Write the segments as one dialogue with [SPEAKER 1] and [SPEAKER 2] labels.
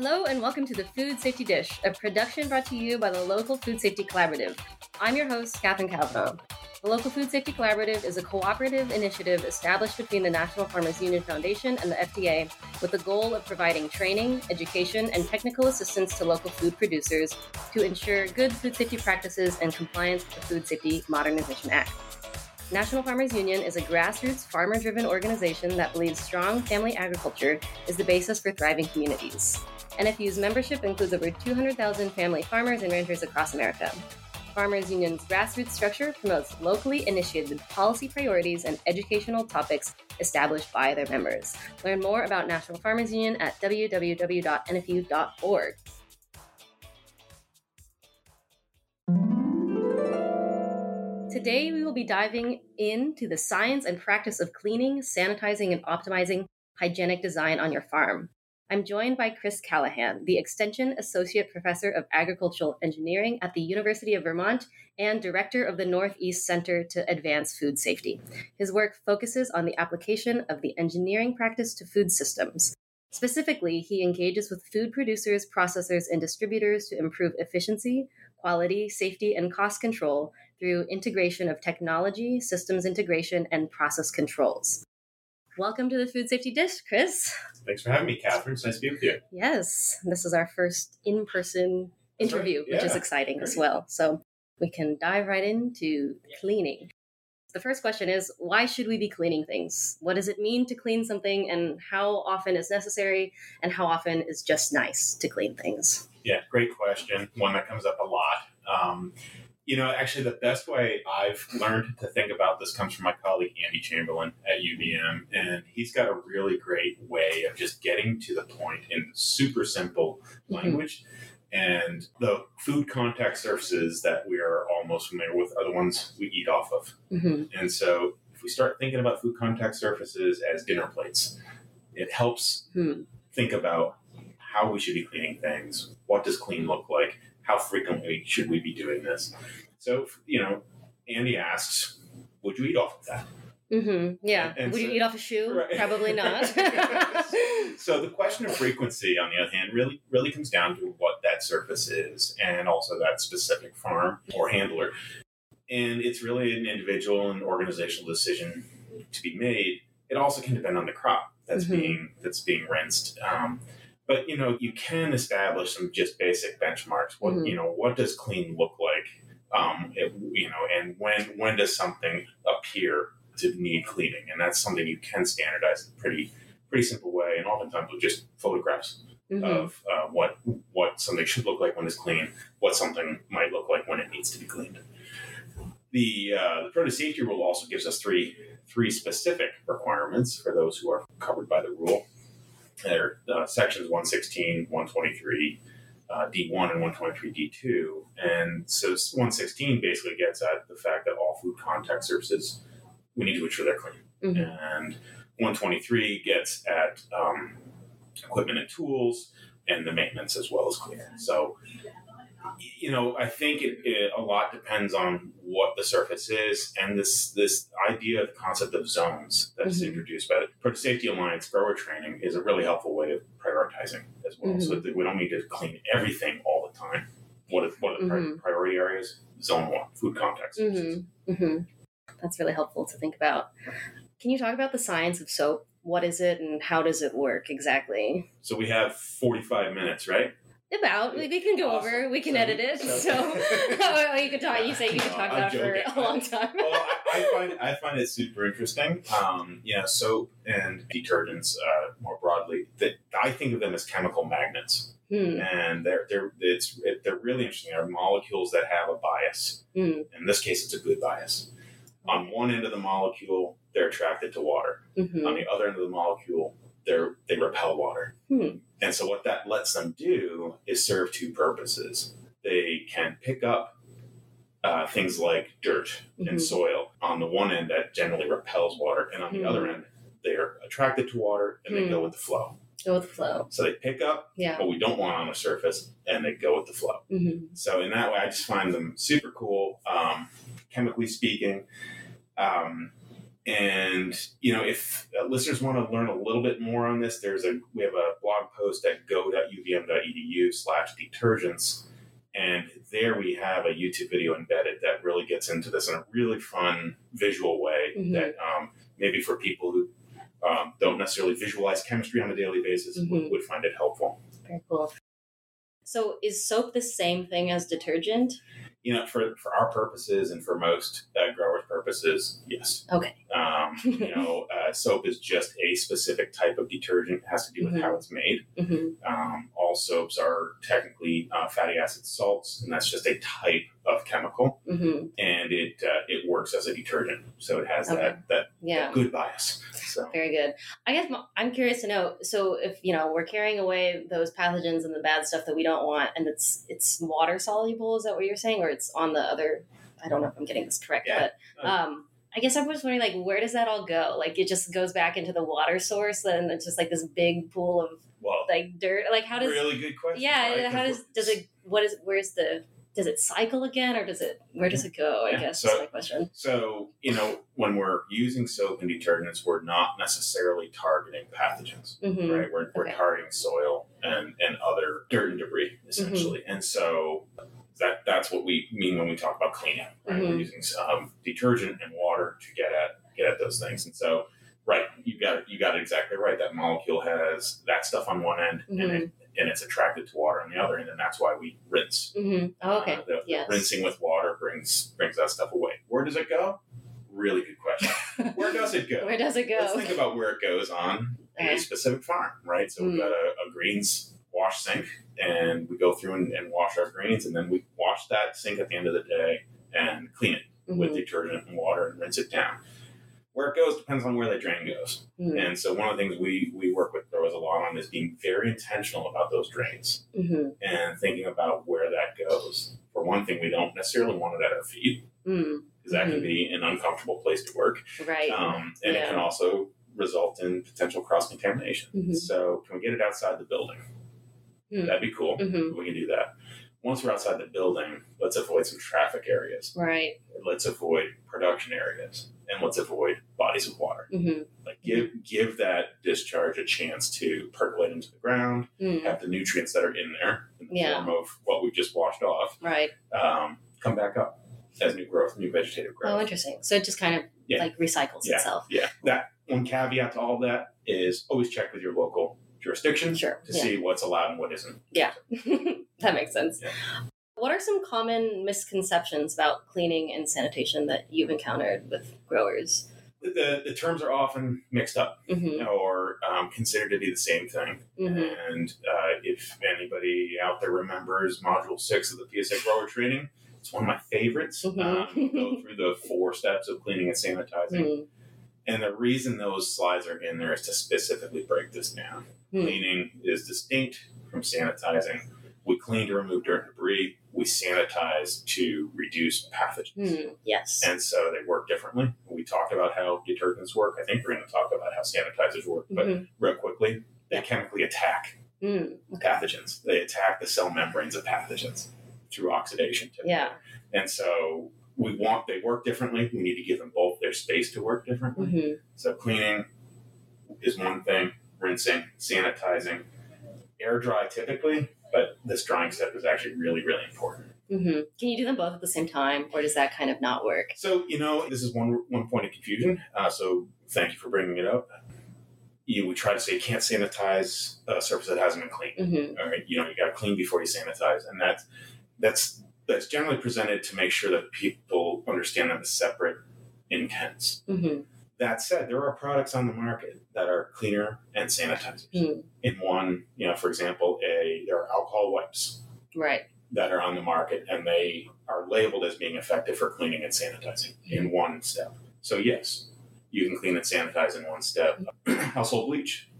[SPEAKER 1] Hello and welcome to the Food Safety Dish, a production brought to you by the Local Food Safety Collaborative. I'm your host, Catherine Kavanaugh. The Local Food Safety Collaborative is a cooperative initiative established between the National Farmers Union Foundation and the FDA with the goal of providing training, education, and technical assistance to local food producers to ensure good food safety practices and compliance with the Food Safety Modernization Act. National Farmers Union is a grassroots, farmer driven organization that believes strong family agriculture is the basis for thriving communities. NFU's membership includes over 200,000 family farmers and ranchers across America. Farmers Union's grassroots structure promotes locally initiated policy priorities and educational topics established by their members. Learn more about National Farmers Union at www.nfu.org. Today, we will be diving into the science and practice of cleaning, sanitizing, and optimizing hygienic design on your farm. I'm joined by Chris Callahan, the Extension Associate Professor of Agricultural Engineering at the University of Vermont and Director of the Northeast Center to Advance Food Safety. His work focuses on the application of the engineering practice to food systems. Specifically, he engages with food producers, processors, and distributors to improve efficiency, quality, safety, and cost control through integration of technology, systems integration, and process controls. Welcome to the Food Safety Dish, Chris.
[SPEAKER 2] Thanks for having me, Catherine. It's nice to be with you.
[SPEAKER 1] Yes, this is our first in person interview, right. yeah. which is exciting Great. as well. So we can dive right into cleaning. The first question is why should we be cleaning things? What does it mean to clean something, and how often is necessary, and how often is just nice to clean things?
[SPEAKER 2] Yeah, great question. One that comes up a lot. Um, you know, actually, the best way I've learned to think about this comes from my colleague Andy Chamberlain at UVM, and he's got a really great way of just getting to the point in super simple mm-hmm. language. And the food contact surfaces that we are all most familiar with are the ones we eat off of. Mm-hmm. And so, if we start thinking about food contact surfaces as dinner plates, it helps hmm. think about how we should be cleaning things. What does clean look like? How frequently should we be doing this? So, you know, Andy asks, would you eat off of that?
[SPEAKER 1] Mm-hmm. Yeah. And would so, you eat off a shoe? Right. Probably not.
[SPEAKER 2] so the question of frequency, on the other hand, really really comes down to what that surface is, and also that specific farm or handler. And it's really an individual and organizational decision to be made. It also can depend on the crop that's mm-hmm. being that's being rinsed. Um, but you know you can establish some just basic benchmarks. What mm-hmm. you know what does clean look like? Um, it, you know and when when does something appear to need cleaning? And that's something you can standardize in a pretty pretty simple way and oftentimes with just photographs mm-hmm. of uh, what what something should look like when it's clean what something might look like when it needs to be cleaned. The uh, the produce safety rule also gives us three three specific requirements for those who are covered by the rule there uh, sections 116, 123, uh, D1 and 123 D2. And so 116 basically gets at the fact that all food contact surfaces, we need to ensure they're clean. Mm-hmm. And 123 gets at um, equipment and tools and the maintenance as well as cleaning. So you know, I think it, it, a lot depends on what the surface is, and this this idea, the concept of zones that's mm-hmm. introduced by the Produce Safety Alliance grower training is a really helpful way of prioritizing as well, mm-hmm. so that we don't need to clean everything all the time. What are, what are the mm-hmm. priority areas? Zone one, food contact
[SPEAKER 1] mm-hmm. mm-hmm. That's really helpful to think about. Can you talk about the science of soap? What is it, and how does it work exactly?
[SPEAKER 2] So we have forty five minutes, right?
[SPEAKER 1] About we, we can go awesome. over. We can so, edit it. So, so you could talk. You say you could talk about it for a long time.
[SPEAKER 2] well, I, I, find I find it super interesting. Um, yeah, soap and detergents uh, more broadly. That I think of them as chemical magnets, hmm. and they're they're it's it, they're really interesting. They're molecules that have a bias. Hmm. In this case, it's a good bias. On one end of the molecule, they're attracted to water. Mm-hmm. On the other end of the molecule, they they repel water. Hmm. And so what that lets them do is serve two purposes. They can pick up uh, things like dirt mm-hmm. and soil on the one end that generally repels water, and on the mm-hmm. other end they're attracted to water and they go hmm. with the flow.
[SPEAKER 1] Go with the flow.
[SPEAKER 2] So they pick up yeah. what we don't want on the surface, and they go with the flow. Mm-hmm. So in that way, I just find them super cool, um, chemically speaking. Um, And you know, if uh, listeners want to learn a little bit more on this, there's a we have a blog post at go.uvm.edu slash detergents, and there we have a YouTube video embedded that really gets into this in a really fun visual way
[SPEAKER 1] Mhm.
[SPEAKER 2] that um, maybe for people who um, don't necessarily visualize chemistry on a daily basis would,
[SPEAKER 1] Mhm.
[SPEAKER 2] would find it helpful.
[SPEAKER 1] Very cool. So is soap the same thing as detergent?
[SPEAKER 2] You know, for for our purposes and for most uh, growers' purposes, yes.
[SPEAKER 1] Okay.
[SPEAKER 2] Um, you know, uh, soap is just a specific type of detergent. It has to do with
[SPEAKER 1] Mhm.
[SPEAKER 2] how it's made.
[SPEAKER 1] hmm
[SPEAKER 2] Um, all soaps are technically uh, fatty acid salts, and that's just a type of chemical,
[SPEAKER 1] hmm
[SPEAKER 2] and it uh, it works as a detergent. So it has
[SPEAKER 1] Okay.
[SPEAKER 2] that, that
[SPEAKER 1] Yeah.
[SPEAKER 2] that good bias. So
[SPEAKER 1] Very good. I guess I'm curious to know. So, if you know we're carrying away those pathogens and the bad stuff that we don't want, and it's it's water soluble, is that what you're saying, or it's on the other? I don't know if I'm getting this correct,
[SPEAKER 2] Yeah.
[SPEAKER 1] but um, I guess I was wondering, like, where does that all go? Like, it just goes back into the water source, and it's just like this big pool of
[SPEAKER 2] well,
[SPEAKER 1] like dirt. Like, how does?
[SPEAKER 2] really good question.
[SPEAKER 1] yeah,
[SPEAKER 2] right?
[SPEAKER 1] how does does it? What is? Where's the? Does it cycle again, or does it? Where does it go? I
[SPEAKER 2] Yeah,
[SPEAKER 1] guess
[SPEAKER 2] so-
[SPEAKER 1] is my question.
[SPEAKER 2] So, you know, when we're using soap and detergents, we're not necessarily targeting pathogens,
[SPEAKER 1] hmm
[SPEAKER 2] right? We're, we're
[SPEAKER 1] Okay.
[SPEAKER 2] targeting soil and, and other dirt and debris, essentially.
[SPEAKER 1] Mm-hmm.
[SPEAKER 2] And so that that's what we mean when we talk about cleaning, right? We're
[SPEAKER 1] Mhm.
[SPEAKER 2] using um, detergent and water to get at get at those things. And so, right, you got it, you got it exactly right. That molecule has that stuff on one end, and it and it's attracted to water on the other end, and that's why we rinse.
[SPEAKER 1] hmm Oh, okay.
[SPEAKER 2] Uh, the, the rinsing with water brings brings that stuff away. Where does it go? Really good question. Where does it go?
[SPEAKER 1] Where does it go?
[SPEAKER 2] Let's think about where it goes on
[SPEAKER 1] Okay.
[SPEAKER 2] a specific farm, right? So we've
[SPEAKER 1] Mm.
[SPEAKER 2] got a, a greens wash sink, and we go through and, and wash our greens, and then we wash that sink at the end of the day and clean it with
[SPEAKER 1] Mhm.
[SPEAKER 2] detergent and water and rinse it down. Where it goes depends on where the drain goes.
[SPEAKER 1] Mhm.
[SPEAKER 2] And so one of the things we, we work with growers a lot on is being very intentional about those drains
[SPEAKER 1] Mhm.
[SPEAKER 2] and thinking about where that goes. For one thing, we don't necessarily want it at our feet
[SPEAKER 1] Mm.
[SPEAKER 2] because that
[SPEAKER 1] Mhm.
[SPEAKER 2] can be an uncomfortable place to work,
[SPEAKER 1] Right.
[SPEAKER 2] um, and it can also result in potential cross contamination.
[SPEAKER 1] Mhm.
[SPEAKER 2] So, can we get it outside the building? That'd be cool. We can do that. Once we're outside the building, let's avoid some traffic areas.
[SPEAKER 1] Right.
[SPEAKER 2] Let's avoid production areas, and let's avoid bodies of water.
[SPEAKER 1] hmm
[SPEAKER 2] Like give give that discharge a chance to percolate into the ground,
[SPEAKER 1] Mm.
[SPEAKER 2] have the nutrients that are in there in the
[SPEAKER 1] Yeah.
[SPEAKER 2] form of what we just washed off
[SPEAKER 1] Right.
[SPEAKER 2] um, come back up as new growth, new vegetative growth.
[SPEAKER 1] Oh, interesting. So it just kind of
[SPEAKER 2] Yeah.
[SPEAKER 1] like recycles
[SPEAKER 2] Yeah.
[SPEAKER 1] itself.
[SPEAKER 2] Yeah, that one caveat to all that is always check with your local jurisdiction
[SPEAKER 1] Sure.
[SPEAKER 2] to
[SPEAKER 1] Yeah.
[SPEAKER 2] see what's allowed and what isn't.
[SPEAKER 1] Yeah, that makes sense.
[SPEAKER 2] Yeah.
[SPEAKER 1] What are some common misconceptions about cleaning and sanitation that you've encountered with growers?
[SPEAKER 2] The, the terms are often mixed up
[SPEAKER 1] hmm
[SPEAKER 2] or um, considered to be the same thing.
[SPEAKER 1] hmm
[SPEAKER 2] And uh, if anybody out there remembers Module 6 of the PSA Grower Training, it's one of my favorites.
[SPEAKER 1] Mhm.
[SPEAKER 2] Um, go through the four steps of cleaning and sanitizing. And the reason those slides are in there is to specifically break this down.
[SPEAKER 1] Hmm.
[SPEAKER 2] Cleaning is distinct from sanitizing. We clean to remove dirt and debris. We sanitize to reduce pathogens.
[SPEAKER 1] Mm. Yes.
[SPEAKER 2] And so they work differently. We talked about how detergents work. I think we're going to talk about how sanitizers work. But
[SPEAKER 1] Mhm.
[SPEAKER 2] real quickly, they chemically attack
[SPEAKER 1] Mm.
[SPEAKER 2] pathogens. They attack the cell membranes of pathogens through oxidation. typically.
[SPEAKER 1] Yeah.
[SPEAKER 2] And so we want they work differently. We need to give them both their space to work differently.
[SPEAKER 1] hmm
[SPEAKER 2] So cleaning is one thing, rinsing, sanitizing, air dry typically, but this drying step is actually really, really important.
[SPEAKER 1] hmm Can you do them both at the same time, or does that kind of not work?
[SPEAKER 2] So you know, this is one one point of confusion. Uh, so thank you for bringing it up. You we try to say you can't sanitize a surface that hasn't been cleaned.
[SPEAKER 1] hmm
[SPEAKER 2] All right, you know, you got to clean before you sanitize, and that's that's that's generally presented to make sure that people understand that the separate intents.
[SPEAKER 1] hmm
[SPEAKER 2] That said, there are products on the market that are cleaner and sanitizers.
[SPEAKER 1] Mm.
[SPEAKER 2] In one, you know, for example, a there are alcohol wipes
[SPEAKER 1] Right.
[SPEAKER 2] that are on the market, and they are labeled as being effective for cleaning and sanitizing in one step. So yes, you can clean and sanitize in one step. Household bleach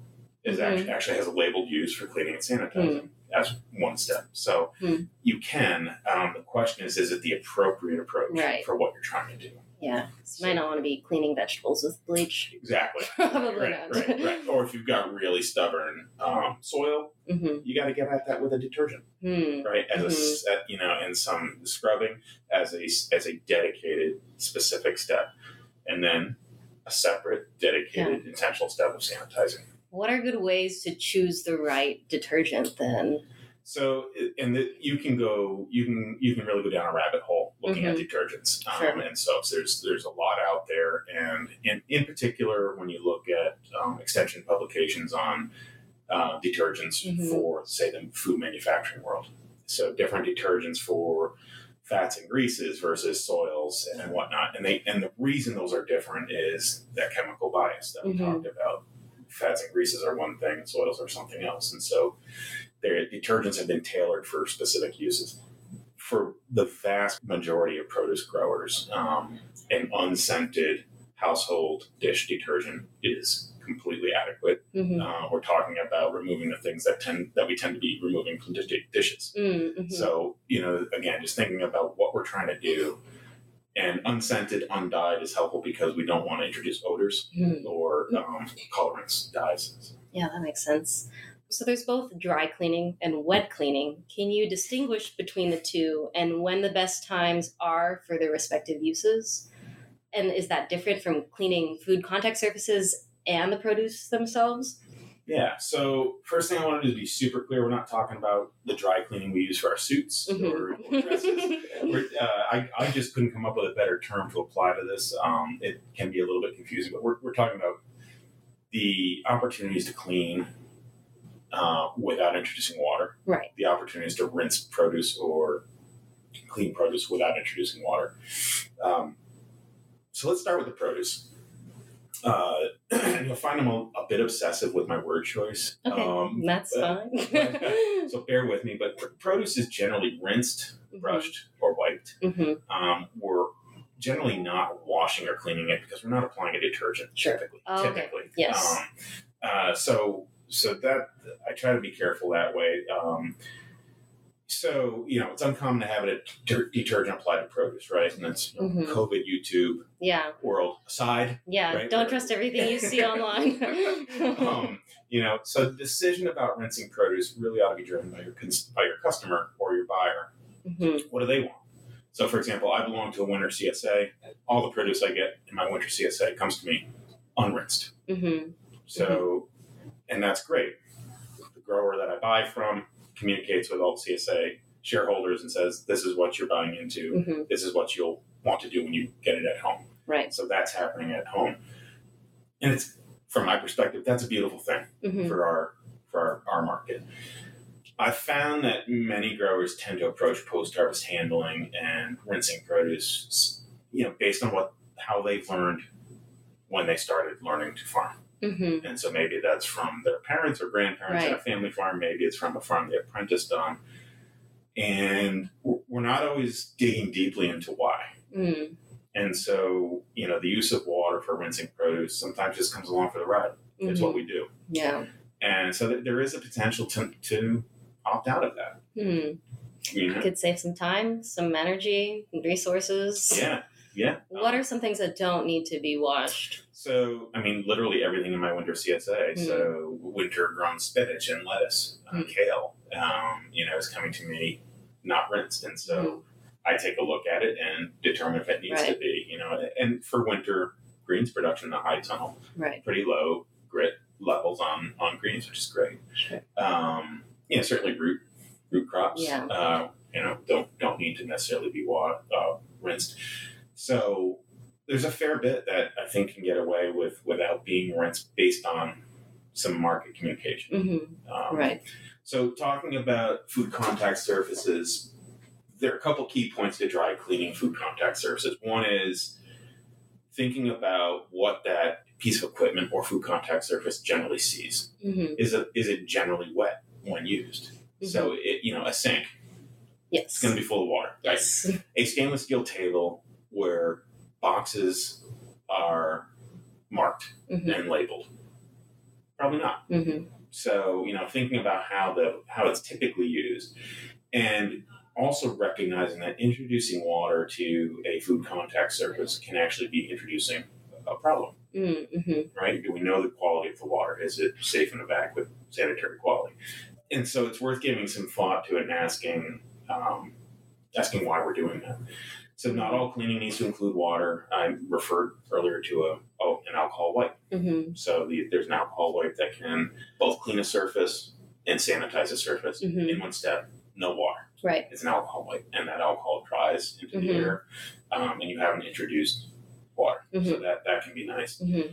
[SPEAKER 2] is
[SPEAKER 1] Mhm.
[SPEAKER 2] actually actually has a labeled use for cleaning and sanitizing as one step. So
[SPEAKER 1] Hmm.
[SPEAKER 2] you can. Um, the question is, is it the appropriate approach
[SPEAKER 1] Right.
[SPEAKER 2] for what you're trying to do?
[SPEAKER 1] Yeah. So you might not want to be cleaning vegetables with bleach.
[SPEAKER 2] Exactly.
[SPEAKER 1] Probably
[SPEAKER 2] right,
[SPEAKER 1] not.
[SPEAKER 2] right, right. Or if you've got really stubborn um, soil,
[SPEAKER 1] hmm
[SPEAKER 2] you got to get at that with a detergent,
[SPEAKER 1] Hmm.
[SPEAKER 2] right? As a
[SPEAKER 1] Mhm.
[SPEAKER 2] set, you know, and some scrubbing as a as a dedicated specific step, and then a separate, dedicated, intentional step of sanitizing.
[SPEAKER 1] What are good ways to choose the right detergent then?
[SPEAKER 2] So, and the, you can go, you can you can really go down a rabbit hole looking at detergents um,
[SPEAKER 1] Sure.
[SPEAKER 2] and soaps. There's there's a lot out there, and in in particular, when you look at um, extension publications on uh, detergents
[SPEAKER 1] Mhm.
[SPEAKER 2] for, say, the food manufacturing world. So, different detergents for fats and greases versus soils and whatnot. And they and the reason those are different is that chemical bias that we
[SPEAKER 1] Mhm.
[SPEAKER 2] talked about. Fats and greases are one thing, and soils are something else, and so their detergents have been tailored for specific uses. For the vast majority of produce growers, um, an unscented household dish detergent is completely adequate.
[SPEAKER 1] Mm-hmm.
[SPEAKER 2] Uh, we're talking about removing the things that tend that we tend to be removing from dish- dishes.
[SPEAKER 1] Mm-hmm.
[SPEAKER 2] So you know, again, just thinking about what we're trying to do. And unscented, undyed is helpful because we don't want to introduce odors
[SPEAKER 1] Mhm.
[SPEAKER 2] or um, colorants, dyes.
[SPEAKER 1] Yeah, that makes sense. So there's both dry cleaning and wet cleaning. Can you distinguish between the two and when the best times are for their respective uses? And is that different from cleaning food contact surfaces and the produce themselves?
[SPEAKER 2] Yeah. So first thing I wanted to be super clear: we're not talking about the dry cleaning we use for our suits or, or dresses. Uh, I, I just couldn't come up with a better term to apply to this. Um, it can be a little bit confusing, but we're, we're talking about the opportunities to clean uh, without introducing water,
[SPEAKER 1] right.
[SPEAKER 2] the opportunities to rinse produce or clean produce without introducing water. Um, so let's start with the produce. Uh, you'll find I'm a, a bit obsessive with my word choice.
[SPEAKER 1] Okay.
[SPEAKER 2] Um,
[SPEAKER 1] That's
[SPEAKER 2] uh,
[SPEAKER 1] fine.
[SPEAKER 2] so bear with me, but pr- produce is generally rinsed, brushed, or wiped.
[SPEAKER 1] hmm
[SPEAKER 2] Um, we're generally not washing or cleaning it because we're not applying a detergent.
[SPEAKER 1] Sure.
[SPEAKER 2] Typically,
[SPEAKER 1] Oh, okay. Yes.
[SPEAKER 2] Um, uh, so so that I try to be careful that way. Um, so you know, it's uncommon to have a deter- detergent applied to produce, right? And that's you know,
[SPEAKER 1] Mhm.
[SPEAKER 2] COVID, YouTube
[SPEAKER 1] Yeah.
[SPEAKER 2] world aside.
[SPEAKER 1] Yeah.
[SPEAKER 2] Right,
[SPEAKER 1] Don't trust everything you see online.
[SPEAKER 2] um, you know, so the decision about rinsing produce really ought to be driven by your cons- by your customer or your buyer.
[SPEAKER 1] Mhm.
[SPEAKER 2] What do they want? So, for example, I belong to a winter CSA. All the produce I get in my winter CSA comes to me unrinsed.
[SPEAKER 1] Mhm.
[SPEAKER 2] So, and that's great. The grower that I buy from communicates with all the CSA shareholders and says, "This is what you're buying into.
[SPEAKER 1] Mhm.
[SPEAKER 2] This is what you'll want to do when you get it at home."
[SPEAKER 1] Right.
[SPEAKER 2] So that's happening at home, and it's from my perspective, that's a beautiful thing
[SPEAKER 1] Mhm.
[SPEAKER 2] for our for our, our market. I found that many growers tend to approach post harvest handling and rinsing produce, you know, based on what how they've learned when they started learning to farm.
[SPEAKER 1] Mhm.
[SPEAKER 2] And so maybe that's from their parents or grandparents at a family farm. Maybe it's from a farm they apprenticed on. And we're not always digging deeply into why.
[SPEAKER 1] Mm.
[SPEAKER 2] And so, you know, the use of water for rinsing produce sometimes just comes along for the ride. It's
[SPEAKER 1] Mhm.
[SPEAKER 2] what we do.
[SPEAKER 1] Yeah.
[SPEAKER 2] And so th- there is a potential to, to opt out of that.
[SPEAKER 1] Hmm.
[SPEAKER 2] You know?
[SPEAKER 1] Could save some time, some energy, resources.
[SPEAKER 2] Yeah, yeah.
[SPEAKER 1] What are some things that don't need to be washed?
[SPEAKER 2] So, I mean, literally everything in my winter CSA.
[SPEAKER 1] Mm.
[SPEAKER 2] So, winter grown spinach and lettuce, uh,
[SPEAKER 1] Mm.
[SPEAKER 2] kale, um, you know, is coming to me not rinsed. And so I take a look at it and determine if it needs to
[SPEAKER 1] Mm.
[SPEAKER 2] Be, you know. And for winter greens production, the high tunnel,
[SPEAKER 1] Right.
[SPEAKER 2] pretty low grit levels on, on greens, which is great.
[SPEAKER 1] Sure.
[SPEAKER 2] Um, you know, certainly root root crops,
[SPEAKER 1] Yeah.
[SPEAKER 2] uh, you know, don't don't need to necessarily be wa- uh, rinsed. So there's a fair bit that I think can get away with without being rinsed based on some market communication.
[SPEAKER 1] hmm
[SPEAKER 2] Um,
[SPEAKER 1] Right.
[SPEAKER 2] So talking about food contact surfaces, there are a couple key points to dry cleaning food contact surfaces. One is thinking about what that piece of equipment or food contact surface generally sees.
[SPEAKER 1] hmm
[SPEAKER 2] Is it is it generally wet when used? So it you know a sink
[SPEAKER 1] Yes.
[SPEAKER 2] it's going to be full of water. right?
[SPEAKER 1] Yes.
[SPEAKER 2] A stainless steel table where boxes are marked
[SPEAKER 1] hmm
[SPEAKER 2] and labeled. Probably not.
[SPEAKER 1] hmm
[SPEAKER 2] So you know, thinking about how the how it's typically used, and also recognizing that introducing water to a food contact surface can actually be introducing a problem.
[SPEAKER 1] hmm
[SPEAKER 2] Right? Do we know the quality of the water? Is it safe and adequate sanitary quality? And so it's worth giving some thought to it and asking um, asking why we're doing that. So not all cleaning needs to include water. I referred earlier to a oh, an alcohol wipe.
[SPEAKER 1] Mm-hmm.
[SPEAKER 2] So the, there's an alcohol wipe that can both clean a surface and sanitize a surface
[SPEAKER 1] Mhm.
[SPEAKER 2] in one step. No water.
[SPEAKER 1] Right.
[SPEAKER 2] It's an alcohol wipe, and that alcohol dries into the
[SPEAKER 1] Mhm.
[SPEAKER 2] air, um, and you haven't introduced water. So
[SPEAKER 1] Mhm.
[SPEAKER 2] that that can be nice.
[SPEAKER 1] Mm-hmm.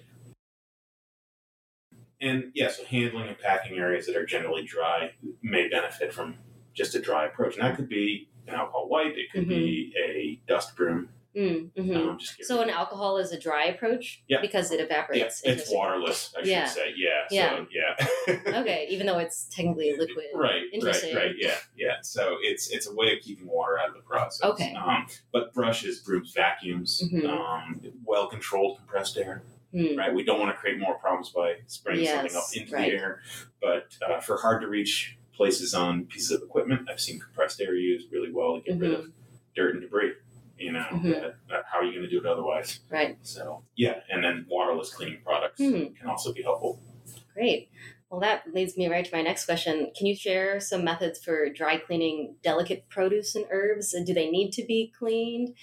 [SPEAKER 2] And yeah, so handling and packing areas that are generally dry may benefit from just a dry approach, and that could be an alcohol wipe. It could be a dust broom.
[SPEAKER 1] Mm-hmm.
[SPEAKER 2] Um,
[SPEAKER 1] So an alcohol is a dry approach
[SPEAKER 2] Yeah.
[SPEAKER 1] because it
[SPEAKER 2] Yeah,
[SPEAKER 1] evaporates.
[SPEAKER 2] it's waterless, I
[SPEAKER 1] Yeah.
[SPEAKER 2] should say. Yeah.
[SPEAKER 1] Yeah.
[SPEAKER 2] So, yeah.
[SPEAKER 1] Okay, even though it's technically a liquid.
[SPEAKER 2] Right,
[SPEAKER 1] Interesting.
[SPEAKER 2] right, right. Yeah, yeah. So it's it's a way of keeping water out of the process.
[SPEAKER 1] Okay.
[SPEAKER 2] Um, but brushes, brooms, vacuums,
[SPEAKER 1] Mhm.
[SPEAKER 2] um, well controlled compressed air.
[SPEAKER 1] Hmm.
[SPEAKER 2] Right. We don't want to create more problems by spraying something up into
[SPEAKER 1] right.
[SPEAKER 2] the air. But uh, for hard to reach places on pieces of equipment, I've seen compressed air used really well to get rid of dirt and debris. You know,
[SPEAKER 1] Mhm.
[SPEAKER 2] that, that- how are you going to do it otherwise?
[SPEAKER 1] Right.
[SPEAKER 2] So yeah, and then waterless cleaning products
[SPEAKER 1] Hmm.
[SPEAKER 2] can also be helpful.
[SPEAKER 1] Great. Well, that leads me right to my next question. Can you share some methods for dry cleaning delicate produce and herbs? Do they need to be cleaned?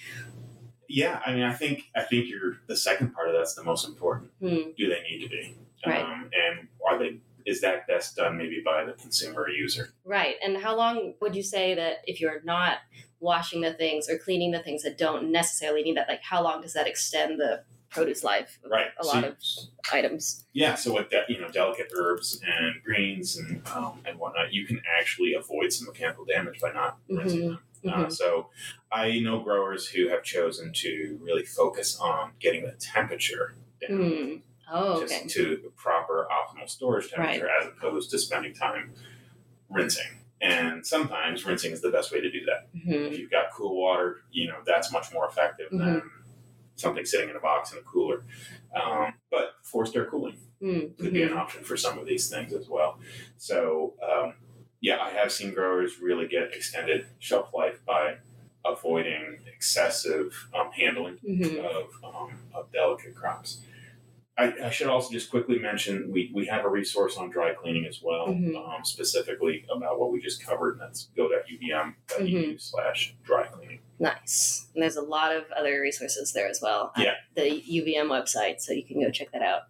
[SPEAKER 2] Yeah, I mean, I think I think you're the second part of that's the most important.
[SPEAKER 1] Hmm.
[SPEAKER 2] Do they need to be?
[SPEAKER 1] Right.
[SPEAKER 2] Um, and are they? Is that best done maybe by the consumer or user?
[SPEAKER 1] Right. And how long would you say that if you're not washing the things or cleaning the things that don't necessarily need that, like how long does that extend the produce life of
[SPEAKER 2] Right.
[SPEAKER 1] a lot
[SPEAKER 2] you-
[SPEAKER 1] of items?
[SPEAKER 2] Yeah, so with that, you know, delicate herbs and greens and um, and whatnot, you can actually avoid some mechanical damage by not rinsing them. Uh, so I know growers who have chosen to really focus on getting the temperature down
[SPEAKER 1] Hmm. Oh,
[SPEAKER 2] just to the proper optimal storage temperature as opposed to spending time rinsing. And sometimes rinsing is the best way to do that.
[SPEAKER 1] hmm
[SPEAKER 2] If you've got cool water, you know, that's much more effective than something sitting in a box in a cooler. Um, but forced air cooling could be an option for some of these things as well. So, um, yeah, I have seen growers really get extended shelf life by avoiding excessive um, handling
[SPEAKER 1] hmm
[SPEAKER 2] of, um, of delicate crops. I, I should also just quickly mention we, we have a resource on dry cleaning as well,
[SPEAKER 1] Mhm.
[SPEAKER 2] um, specifically about what we just covered, and that's go.uvm.edu
[SPEAKER 1] Mm-hmm.
[SPEAKER 2] slash dry cleaning.
[SPEAKER 1] Nice. And there's a lot of other resources there as well.
[SPEAKER 2] Yeah.
[SPEAKER 1] The UVM website, so you can go check that out.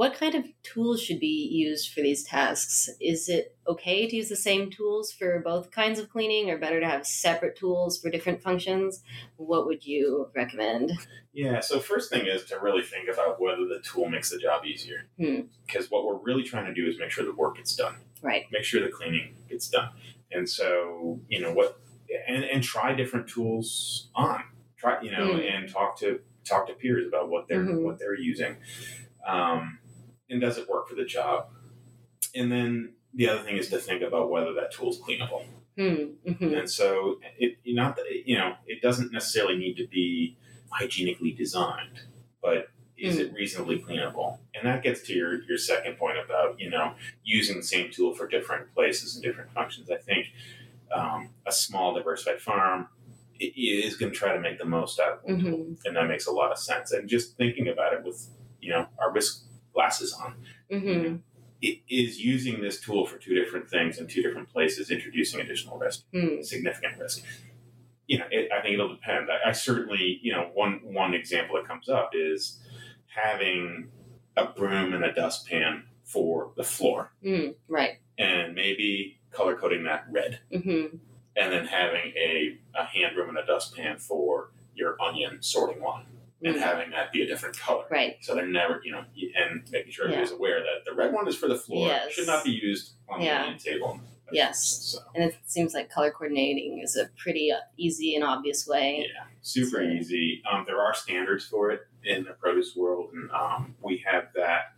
[SPEAKER 1] What kind of tools should be used for these tasks? Is it okay to use the same tools for both kinds of cleaning, or better to have separate tools for different functions? What would you recommend?
[SPEAKER 2] Yeah, so first thing is to really think about whether the tool makes the job easier.
[SPEAKER 1] Hmm.
[SPEAKER 2] Because what we're really trying to do is make sure the work gets done.
[SPEAKER 1] Right.
[SPEAKER 2] Make sure the cleaning gets done. And so, you know, what and, and try different tools on. Try you know,
[SPEAKER 1] Hmm.
[SPEAKER 2] and talk to talk to peers about what they're
[SPEAKER 1] Mhm.
[SPEAKER 2] what they're using. Um, and does it work for the job? And then the other thing is to think about whether that tool is cleanable.
[SPEAKER 1] Hmm. hmm
[SPEAKER 2] And so, it not that you know, it doesn't necessarily need to be hygienically designed, but is it reasonably cleanable? And that gets to your your second point about you know using the same tool for different places and different functions. I think um, a small diversified farm is going to try to make the most out of one tool,
[SPEAKER 1] hmm
[SPEAKER 2] and that makes a lot of sense. And just thinking about it with you know our risk glasses on,
[SPEAKER 1] hmm
[SPEAKER 2] it is using this tool for two different things in two different places, introducing additional risk
[SPEAKER 1] hmm.
[SPEAKER 2] significant risk. You know, it, I think it'll depend. I, I certainly, you know, one one example that comes up is having a broom and a dustpan for the floor,
[SPEAKER 1] hmm Right.
[SPEAKER 2] and maybe color coding that red,
[SPEAKER 1] hmm
[SPEAKER 2] and then having a, a hand broom and a dustpan for your onion sorting line, and having that be a different color.
[SPEAKER 1] Mm-hmm. Right.
[SPEAKER 2] So they're never, you know, and making sure everybody's aware that the red one is for the floor,
[SPEAKER 1] Yes.
[SPEAKER 2] should not be used on
[SPEAKER 1] Yeah.
[SPEAKER 2] the onion table.
[SPEAKER 1] Yes.
[SPEAKER 2] So.
[SPEAKER 1] And it seems like color coordinating is a pretty uh, easy and obvious way.
[SPEAKER 2] Yeah, super
[SPEAKER 1] So-
[SPEAKER 2] easy. Um, there are standards for it in the produce world, and um, we have that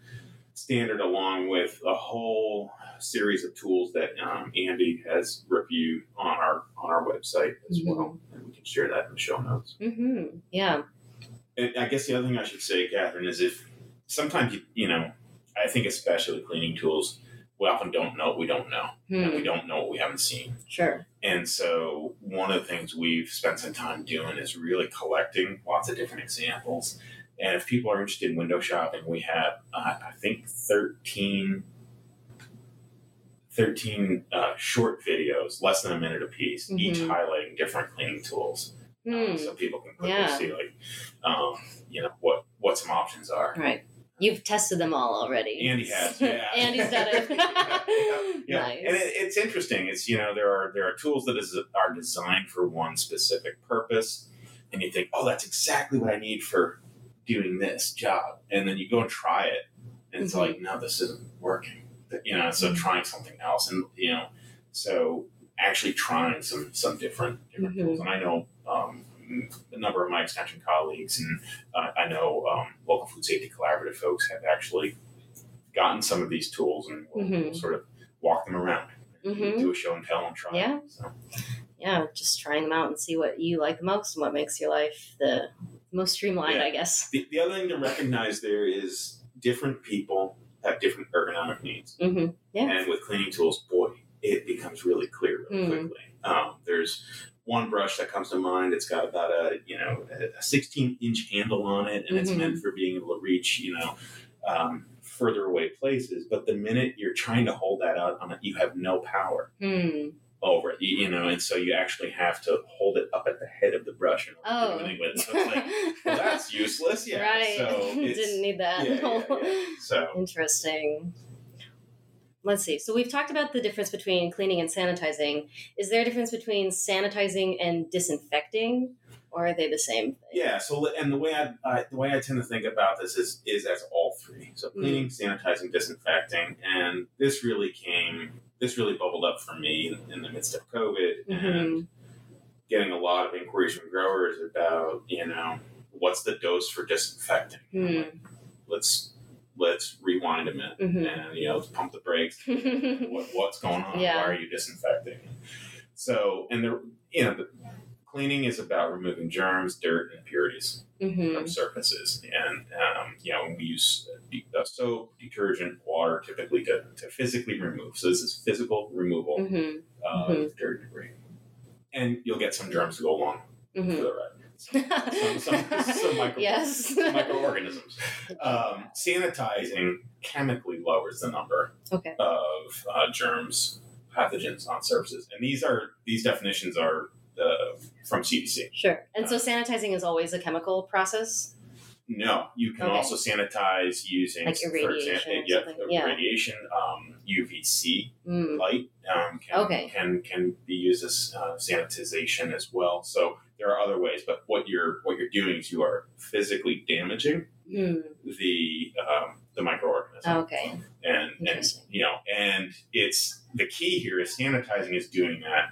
[SPEAKER 2] standard along with a whole series of tools that um, Andy has reviewed on our on our website as
[SPEAKER 1] Mhm.
[SPEAKER 2] well, and we can share that in the show notes.
[SPEAKER 1] hmm Yeah.
[SPEAKER 2] I guess the other thing I should say, Catherine, is if sometimes you you know, I think especially cleaning tools, we often don't know what we don't know, and we
[SPEAKER 1] Hmm.
[SPEAKER 2] don't know what we haven't seen.
[SPEAKER 1] Sure.
[SPEAKER 2] And so, one of the things we've spent some time doing is really collecting lots of different examples. And if people are interested in window shopping, we have, uh, I think, 13, 13 uh, short videos, less than a minute apiece, each
[SPEAKER 1] Mhm.
[SPEAKER 2] highlighting different cleaning tools
[SPEAKER 1] Hmm.
[SPEAKER 2] uh, so people can quickly
[SPEAKER 1] Yeah.
[SPEAKER 2] see like, um, you know, what what some options are.
[SPEAKER 1] Right. You've tested them all already.
[SPEAKER 2] Andy has, yeah.
[SPEAKER 1] Andy's done it.
[SPEAKER 2] Yeah,
[SPEAKER 1] Nice.
[SPEAKER 2] and it, it's interesting. It's you know there are there are tools that is, are designed for one specific purpose, and you think, oh, that's exactly what I need for doing this job, and then you go and try it, and it's
[SPEAKER 1] Mhm.
[SPEAKER 2] like, no, this isn't working. You know, so
[SPEAKER 1] Mhm.
[SPEAKER 2] trying something else, and you know, so actually trying some some different different
[SPEAKER 1] Mhm.
[SPEAKER 2] tools, and I know. Um, a number of my extension colleagues and uh, I know um, local food safety collaborative folks have actually gotten some of these tools and we'll, we'll
[SPEAKER 1] Mhm.
[SPEAKER 2] sort of walk them around,
[SPEAKER 1] Mhm.
[SPEAKER 2] do a show and tell and try.
[SPEAKER 1] Yeah.
[SPEAKER 2] So,
[SPEAKER 1] yeah, just trying them out and see what you like the most and what makes your life the most streamlined,
[SPEAKER 2] Yeah.
[SPEAKER 1] I guess.
[SPEAKER 2] the, the other thing to recognize there is different people have different ergonomic needs.
[SPEAKER 1] hmm Yeah.
[SPEAKER 2] And with cleaning tools, boy, it becomes really clear really
[SPEAKER 1] Mm.
[SPEAKER 2] quickly. Um, there's one brush that comes to mind. It's got about a you know a 16 inch handle on it, and it's
[SPEAKER 1] Mhm.
[SPEAKER 2] meant for being able to reach you know um, further away places. But the minute you're trying to hold that out on it, you have no power
[SPEAKER 1] Hmm.
[SPEAKER 2] over it, you, you know, and so you actually have to hold it up at the head of the brush in order to
[SPEAKER 1] Oh.
[SPEAKER 2] do anything with it. So it's like, well, that's useless. Yeah.
[SPEAKER 1] right.
[SPEAKER 2] So it's,
[SPEAKER 1] Didn't need that.
[SPEAKER 2] yeah, yeah, yeah. So
[SPEAKER 1] Interesting. Let's see. So we've talked about the difference between cleaning and sanitizing. Is there a difference between sanitizing and disinfecting, or are they the same thing?
[SPEAKER 2] yeah. So and the way I, I the way I tend to think about this is is as all three. So
[SPEAKER 1] Mm.
[SPEAKER 2] cleaning, sanitizing, disinfecting, and this really came. This really bubbled up for me in, in the midst of COVID and
[SPEAKER 1] hmm
[SPEAKER 2] getting a lot of inquiries from growers about you know what's the dose for disinfecting.
[SPEAKER 1] Hmm.
[SPEAKER 2] Let's let's rewind a minute
[SPEAKER 1] hmm
[SPEAKER 2] and you know let's pump the brakes. what, what's going on?
[SPEAKER 1] Yeah.
[SPEAKER 2] Why are you disinfecting? So, and the you know, the cleaning is about removing germs, dirt, and impurities
[SPEAKER 1] hmm
[SPEAKER 2] from surfaces, and um, you know, we use uh, soap, detergent, water typically to, to physically remove. So this is physical removal
[SPEAKER 1] hmm
[SPEAKER 2] of
[SPEAKER 1] Mhm.
[SPEAKER 2] dirt and debris, and you'll get some germs to go along for
[SPEAKER 1] hmm
[SPEAKER 2] the ride. Some, some, some micro,
[SPEAKER 1] yes.
[SPEAKER 2] microorganisms. Um, sanitizing chemically lowers the number
[SPEAKER 1] okay.
[SPEAKER 2] of uh, germs, pathogens on surfaces, and these are these definitions are uh, from CDC.
[SPEAKER 1] Sure. And so sanitizing is always a chemical process.
[SPEAKER 2] No, you can
[SPEAKER 1] Okay.
[SPEAKER 2] also sanitize using,
[SPEAKER 1] Like
[SPEAKER 2] for example, yeah?
[SPEAKER 1] Yeah.
[SPEAKER 2] irradiation, um, UVC
[SPEAKER 1] Mm.
[SPEAKER 2] light um, can,
[SPEAKER 1] Okay.
[SPEAKER 2] can can be used as uh, sanitization as well. So there are other ways, but what you're what you're doing is you are physically damaging
[SPEAKER 1] Mm.
[SPEAKER 2] the um, the microorganism.
[SPEAKER 1] Okay.
[SPEAKER 2] and and you know and it's the key here is sanitizing is doing that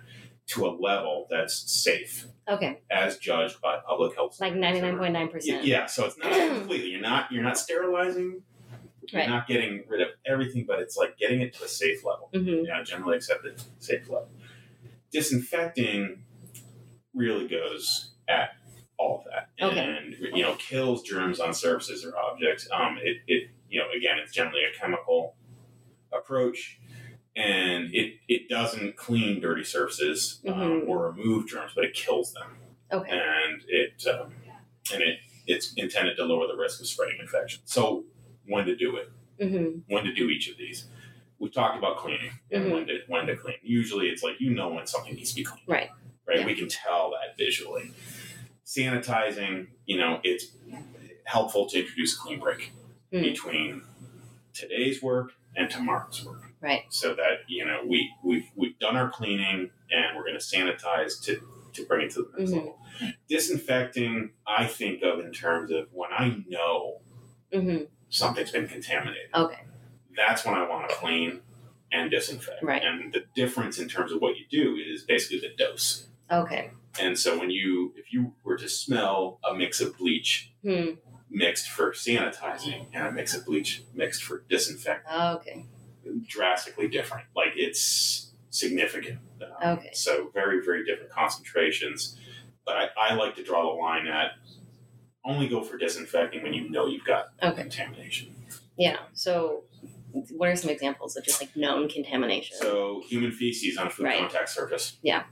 [SPEAKER 2] to a level that's safe
[SPEAKER 1] Okay.
[SPEAKER 2] as judged by public health
[SPEAKER 1] Like ninety nine point nine percent.
[SPEAKER 2] yeah so it's not completely you're not you're not sterilizing you're
[SPEAKER 1] Right.
[SPEAKER 2] not getting rid of everything but it's like getting it to a safe level
[SPEAKER 1] Mm-hmm.
[SPEAKER 2] yeah generally accepted safe level disinfecting really goes at all of that
[SPEAKER 1] Okay.
[SPEAKER 2] and you know kills germs on surfaces or objects um it, it you know again it's generally a chemical approach and it it doesn't clean dirty surfaces um,
[SPEAKER 1] Mhm.
[SPEAKER 2] or remove germs but it kills them
[SPEAKER 1] Okay.
[SPEAKER 2] and it um, and it it's intended to lower the risk of spreading infection so when to do it
[SPEAKER 1] Mm-hmm.
[SPEAKER 2] when to do each of these. We've talked about cleaning and
[SPEAKER 1] Mhm.
[SPEAKER 2] when to when to clean. Usually, it's like you know when something needs to be cleaned.
[SPEAKER 1] Right.
[SPEAKER 2] Right.
[SPEAKER 1] Yeah.
[SPEAKER 2] We can tell that visually. Sanitizing, you know, it's helpful to introduce a clean break
[SPEAKER 1] Mm.
[SPEAKER 2] between today's work and tomorrow's work,
[SPEAKER 1] Right.
[SPEAKER 2] so that you know we we've we've done our cleaning and we're going to sanitize to to bring it to the next
[SPEAKER 1] Mhm.
[SPEAKER 2] level. Disinfecting, I think of in terms of when I know
[SPEAKER 1] Mm-hmm.
[SPEAKER 2] Something's been contaminated
[SPEAKER 1] Okay.
[SPEAKER 2] that's when I want to clean and disinfect.
[SPEAKER 1] Right.
[SPEAKER 2] And the difference in terms of what you do is basically the dose.
[SPEAKER 1] Okay.
[SPEAKER 2] And so when you, if you were to smell a mix of bleach
[SPEAKER 1] Hmm.
[SPEAKER 2] mixed for sanitizing and a mix of bleach mixed for disinfecting,
[SPEAKER 1] Okay.
[SPEAKER 2] drastically different. Like it's significant. Um,
[SPEAKER 1] Okay.
[SPEAKER 2] So very, very different concentrations. But I, I like to draw the line at only go for disinfecting when you know you've got
[SPEAKER 1] Okay.
[SPEAKER 2] contamination.
[SPEAKER 1] Yeah. So, what are some examples of just like known contamination?
[SPEAKER 2] So human feces on a food
[SPEAKER 1] Right.
[SPEAKER 2] contact surface.
[SPEAKER 1] Yeah.